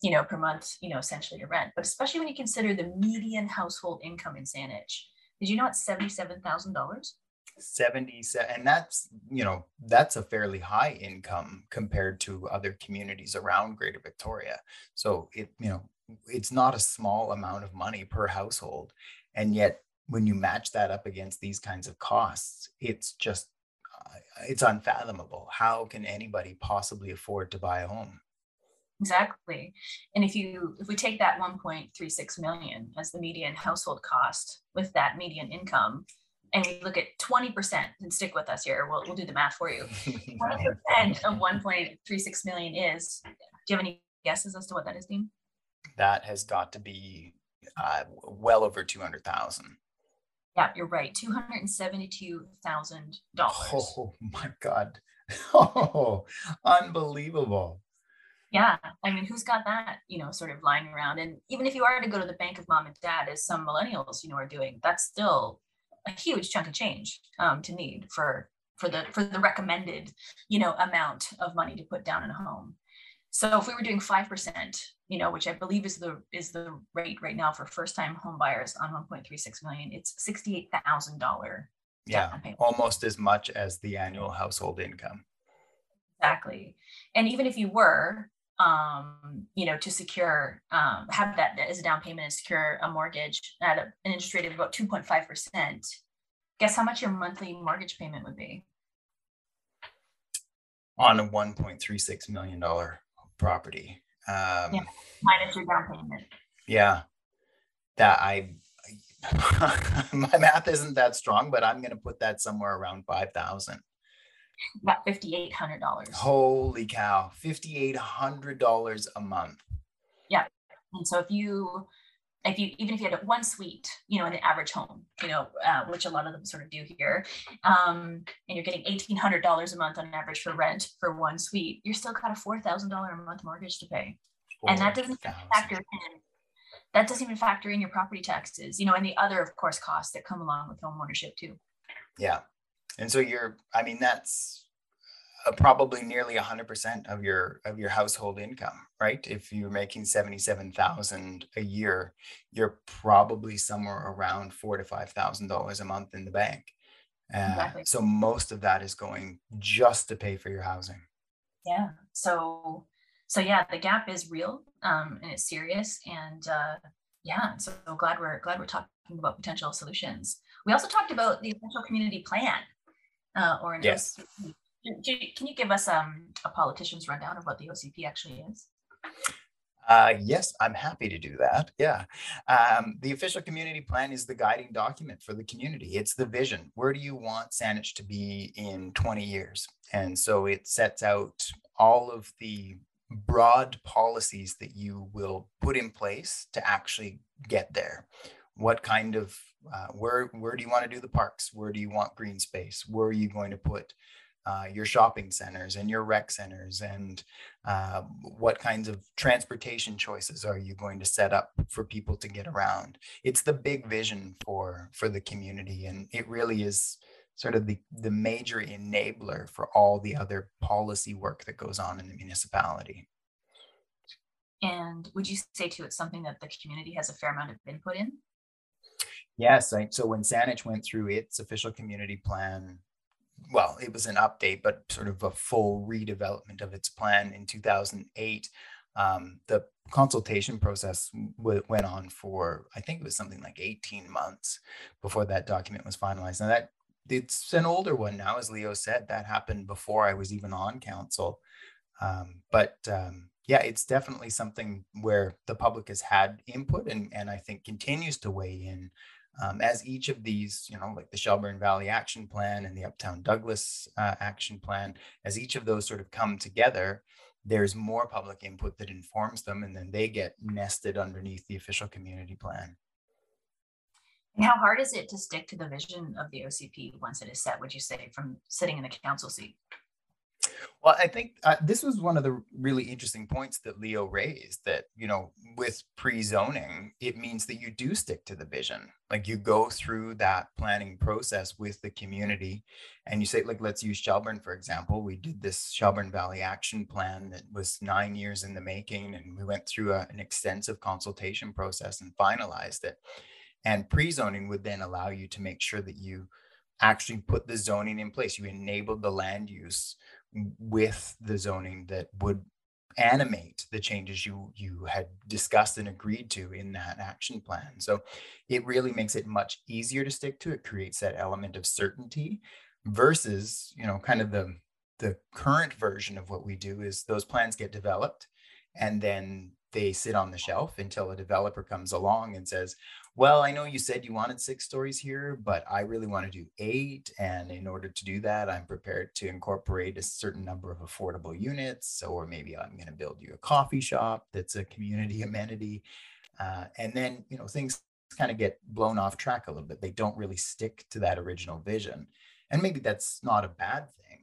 you know per month you know essentially to rent but especially when you consider the median household income in Saanich did you know it's $77,000 77 and that's you know that's a fairly high income compared to other communities around greater victoria so it you know it's not a small amount of money per household and yet when you match that up against these kinds of costs, it's just uh, it's unfathomable. How can anybody possibly afford to buy a home? Exactly. And if you if we take that 1.36 million as the median household cost with that median income, and we look at 20% and stick with us here, we'll, we'll do the math for you. 20% of 1.36 million is, do you have any guesses as to what that is, Dean? That has got to be uh, well over 200,000. Yeah, you're right. $272,000. Oh my God. Oh, unbelievable. Yeah. I mean, who's got that, you know, sort of lying around? And even if you are to go to the bank of mom and dad, as some millennials, you know, are doing, that's still a huge chunk of change um, to need for for the for the recommended, you know, amount of money to put down in a home. So if we were doing five percent, you know, which I believe is the is the rate right now for first time home buyers on 1.36 million, it's sixty eight thousand dollar. Yeah, almost as much as the annual household income. Exactly, and even if you were, um, you know, to secure um, have that as a down payment and secure a mortgage at a, an interest rate of about two point five percent, guess how much your monthly mortgage payment would be? On a one point three six million dollar property. Um, yeah, minus your down payment. Yeah, that I, my math isn't that strong, but I'm going to put that somewhere around five thousand. About fifty eight hundred dollars. Holy cow, fifty eight hundred dollars a month. Yeah, and so if you if you even if you had one suite, you know, in an average home, you know, uh, which a lot of them sort of do here, um, and you're getting eighteen hundred dollars a month on average for rent for one suite, you're still got a four thousand dollar a month mortgage to pay, 4, and that doesn't 000. factor in that doesn't even factor in your property taxes, you know, and the other, of course, costs that come along with home ownership too. Yeah, and so you're, I mean, that's uh, probably nearly 100% of your of your household income right? If you're making 77000 a year you're probably somewhere around four to five thousand dollars a month in the bank. Uh, exactly. so most of that is going just to pay for your housing. Yeah. So so yeah the gap is real um, and it's serious and uh, yeah so glad we're glad we're talking about potential solutions. We also talked about the essential community plan uh, or an yes. Can you give us um, a politician's rundown of what the OCP actually is? Uh, yes, I'm happy to do that. Yeah. Um, the official community plan is the guiding document for the community. It's the vision. Where do you want Saanich to be in 20 years? And so it sets out all of the broad policies that you will put in place to actually get there. What kind of, uh, where, where do you want to do the parks? Where do you want green space? Where are you going to put uh, your shopping centers and your rec centers and uh, what kinds of transportation choices are you going to set up for people to get around? It's the big vision for for the community and it really is sort of the the major enabler for all the other policy work that goes on in the municipality. And would you say too it's something that the community has a fair amount of input in? Yes I, so when Saanich went through its official community plan well, it was an update, but sort of a full redevelopment of its plan in 2008. Um, the consultation process w- went on for, I think it was something like 18 months before that document was finalized. Now that it's an older one now, as Leo said, that happened before I was even on council. Um, but um, yeah, it's definitely something where the public has had input and, and I think continues to weigh in um, as each of these, you know, like the Shelbourne Valley Action Plan and the Uptown Douglas uh, Action Plan, as each of those sort of come together, there's more public input that informs them, and then they get nested underneath the official community plan. And how hard is it to stick to the vision of the OCP once it is set, would you say, from sitting in the council seat? Well, I think uh, this was one of the really interesting points that Leo raised that, you know, with pre zoning, it means that you do stick to the vision. Like you go through that planning process with the community and you say, like, let's use Shelbourne, for example. We did this Shelbourne Valley Action Plan that was nine years in the making, and we went through a, an extensive consultation process and finalized it. And pre zoning would then allow you to make sure that you actually put the zoning in place. You enabled the land use with the zoning that would animate the changes you you had discussed and agreed to in that action plan. So it really makes it much easier to stick to it. Creates that element of certainty versus you know kind of the the current version of what we do is those plans get developed and then they sit on the shelf until a developer comes along and says, well, I know you said you wanted six stories here, but I really want to do eight. And in order to do that, I'm prepared to incorporate a certain number of affordable units, or maybe I'm going to build you a coffee shop that's a community amenity. Uh, and then, you know, things kind of get blown off track a little bit. They don't really stick to that original vision. And maybe that's not a bad thing.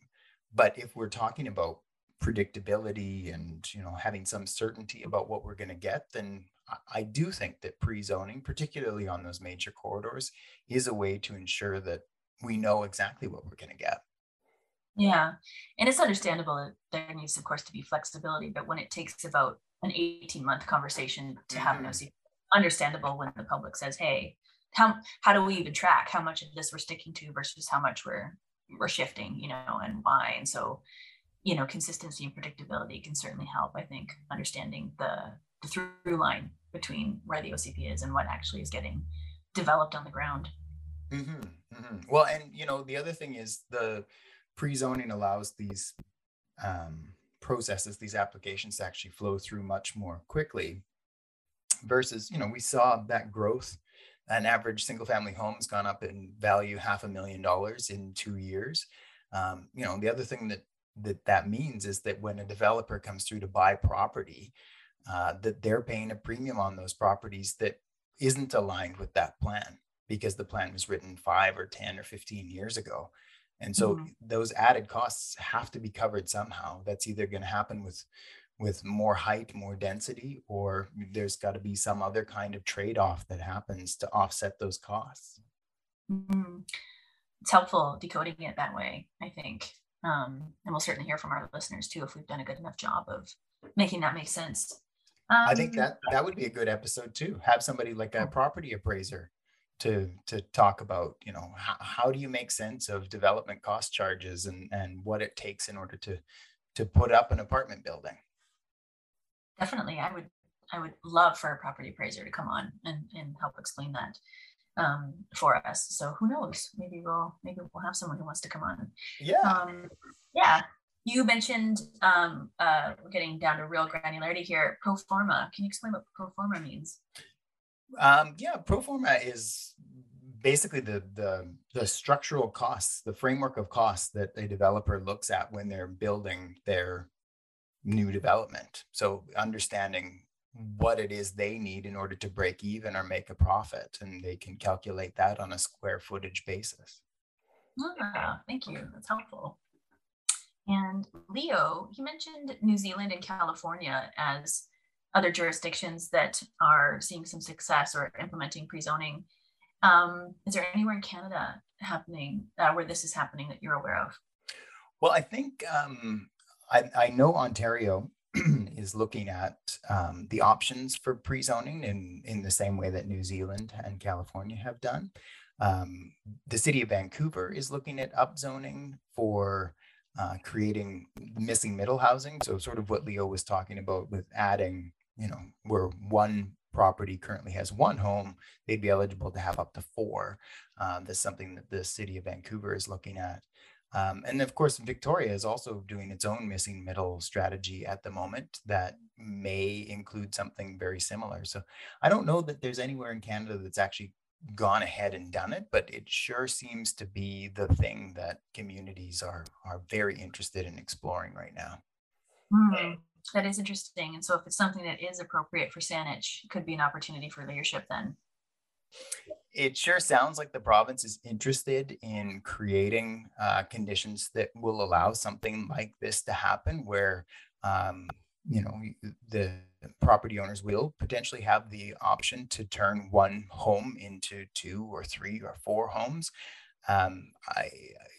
But if we're talking about predictability and you know having some certainty about what we're going to get then I do think that pre-zoning, particularly on those major corridors, is a way to ensure that we know exactly what we're going to get. Yeah, and it's understandable that there needs, of course, to be flexibility. But when it takes about an 18-month conversation to have mm-hmm. an OC, understandable when the public says, "Hey, how how do we even track how much of this we're sticking to versus how much we're we're shifting, you know, and why?" And so, you know, consistency and predictability can certainly help. I think understanding the the through line between where the OCP is and what actually is getting developed on the ground. Mm-hmm, mm-hmm. Well, and you know, the other thing is the pre-zoning allows these um, processes, these applications to actually flow through much more quickly. Versus, you know, we saw that growth. An average single-family home has gone up in value half a million dollars in two years. Um, you know, the other thing that that that means is that when a developer comes through to buy property, uh, that they're paying a premium on those properties that isn't aligned with that plan because the plan was written five or 10 or 15 years ago. And so mm-hmm. those added costs have to be covered somehow. That's either going to happen with with more height, more density, or there's got to be some other kind of trade-off that happens to offset those costs. Mm-hmm. It's helpful decoding it that way, I think. Um, and we'll certainly hear from our listeners too if we've done a good enough job of making that make sense. Um, I think um, that that would be a good episode too. Have somebody like a property appraiser to to talk about, you know, how, how do you make sense of development cost charges and and what it takes in order to to put up an apartment building. Definitely, I would I would love for a property appraiser to come on and and help explain that um, for us. So who knows? Maybe we'll maybe we'll have someone who wants to come on. Yeah. Um, yeah. You mentioned um, uh, we're getting down to real granularity here. Pro forma. Can you explain what pro forma means? Um, yeah, pro forma is basically the, the the structural costs, the framework of costs that a developer looks at when they're building their new development. So understanding what it is they need in order to break even or make a profit, and they can calculate that on a square footage basis. Ah, thank you. That's helpful. And Leo, he mentioned New Zealand and California as other jurisdictions that are seeing some success or implementing pre-zoning. Um, is there anywhere in Canada happening uh, where this is happening that you're aware of? Well, I think um, I, I, know Ontario is looking at um, the options for pre-zoning in, in the same way that New Zealand and California have done. Um, the city of Vancouver is looking at upzoning for uh, creating missing middle housing. So sort of what Leo was talking about with adding, you know, where one property currently has one home, they'd be eligible to have up to four. Um, that's something that the city of Vancouver is looking at. Um, and of course, Victoria is also doing its own missing middle strategy at the moment that may include something very similar. So I don't know that there's anywhere in Canada that's actually gone ahead and done it, but it sure seems to be the thing that communities are are very interested in exploring right now. Mm, that is interesting. And so if it's something that is appropriate for Saanich, it could be an opportunity for leadership then. It sure sounds like the province is interested in creating uh, conditions that will allow something like this to happen, where um, you know the property owners will potentially have the option to turn one home into two or three or four homes. Um, I,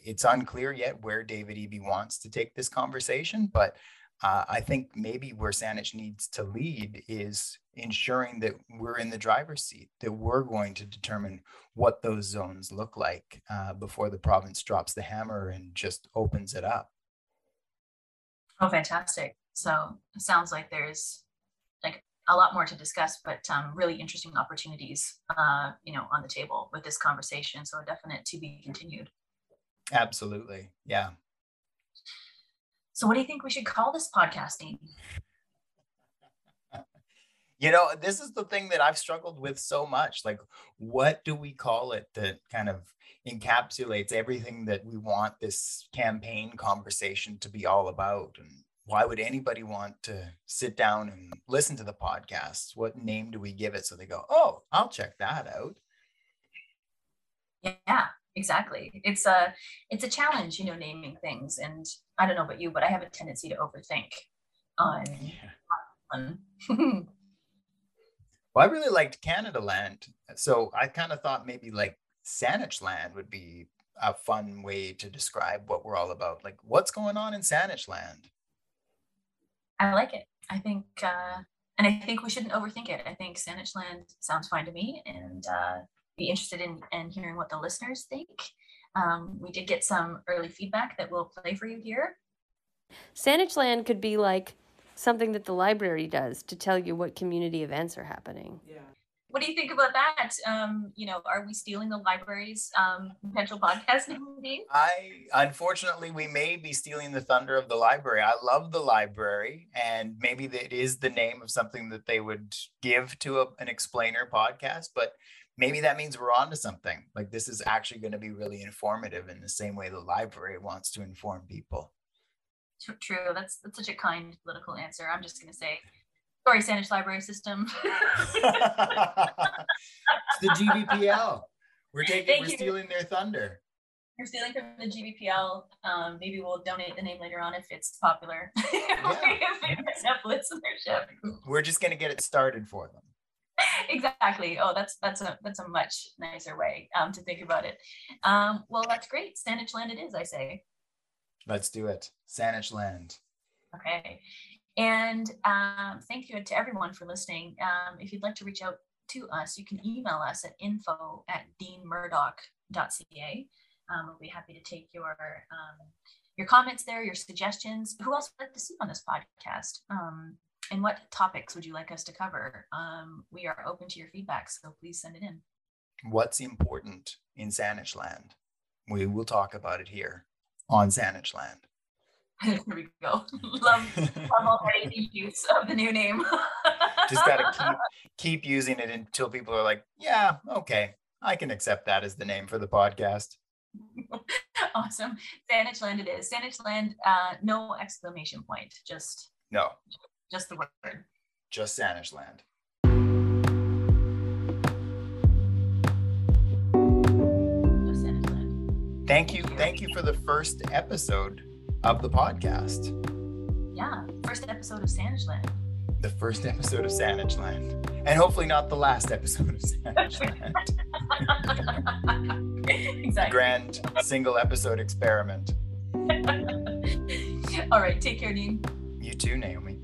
it's unclear yet where David Eby wants to take this conversation, but uh, I think maybe where Saanich needs to lead is ensuring that we're in the driver's seat, that we're going to determine what those zones look like uh, before the province drops the hammer and just opens it up. Oh, fantastic. So it sounds like there's like a lot more to discuss, but um, really interesting opportunities, uh, you know, on the table with this conversation. So definite to be continued. Absolutely. Yeah. So what do you think we should call this podcasting? you know, this is the thing that I've struggled with so much. Like, what do we call it that kind of encapsulates everything that we want this campaign conversation to be all about? And why would anybody want to sit down and listen to the podcast? What name do we give it so they go, oh, I'll check that out? Yeah, exactly. It's a it's a challenge, you know, naming things. And I don't know about you, but I have a tendency to overthink on. on well, I really liked Canadaland, so I kind of thought maybe like Saanich Land would be a fun way to describe what we're all about. Like, what's going on in Saanich Land? I like it. I think, uh, and I think we shouldn't overthink it. I think Saanich Land sounds fine to me, and uh, be interested in, in hearing what the listeners think. Um, we did get some early feedback that we'll play for you here. Saanich Land could be like something that the library does to tell you what community events are happening. Yeah. What do you think about that? Um, you know, are we stealing the library's um, potential podcast name? I unfortunately we may be stealing the thunder of the library. I love the library, and maybe it is the name of something that they would give to a, an explainer podcast. But maybe that means we're on to something. Like this is actually going to be really informative in the same way the library wants to inform people. True. That's that's such a kind political answer. I'm just going to say, sorry, Saanich Library System. it's the GVPL. We're taking, Thank we're you. stealing their thunder. We're stealing from the GVPL. Um, maybe we'll donate the name later on if it's popular. Yeah. if enough listenership. We're just going to get it started for them. exactly. Oh, that's that's a that's a much nicer way um, to think about it. Um, well, that's great. Saanich Land it is, I say. Let's do it. Saanich Land. Okay. And um, thank you to everyone for listening. Um, if you'd like to reach out to us, you can email us at info at deanmurdock.ca. Um, we'll be happy to take your um, your comments there, your suggestions. Who else would like to see on this podcast? Um, and what topics would you like us to cover? Um, we are open to your feedback, so please send it in. What's important in Saanich Land? We will talk about it here on Saanich Land. Here we go. love, love already the use of the new name. Just gotta keep keep using it until people are like, yeah, okay, I can accept that as the name for the podcast. awesome. Saanich Land it is. Saanich Land, uh, no exclamation point, just no. Just the word. Just Saanich Land. Just Saanich Land. Thank you. Thank you for the first episode of the podcast. Yeah, first episode of Saanich Land. The first episode of Saanich Land. And hopefully not the last episode of Saanich Land. exactly. Grand single episode experiment. All right, take care, Dean. You too, Naomi.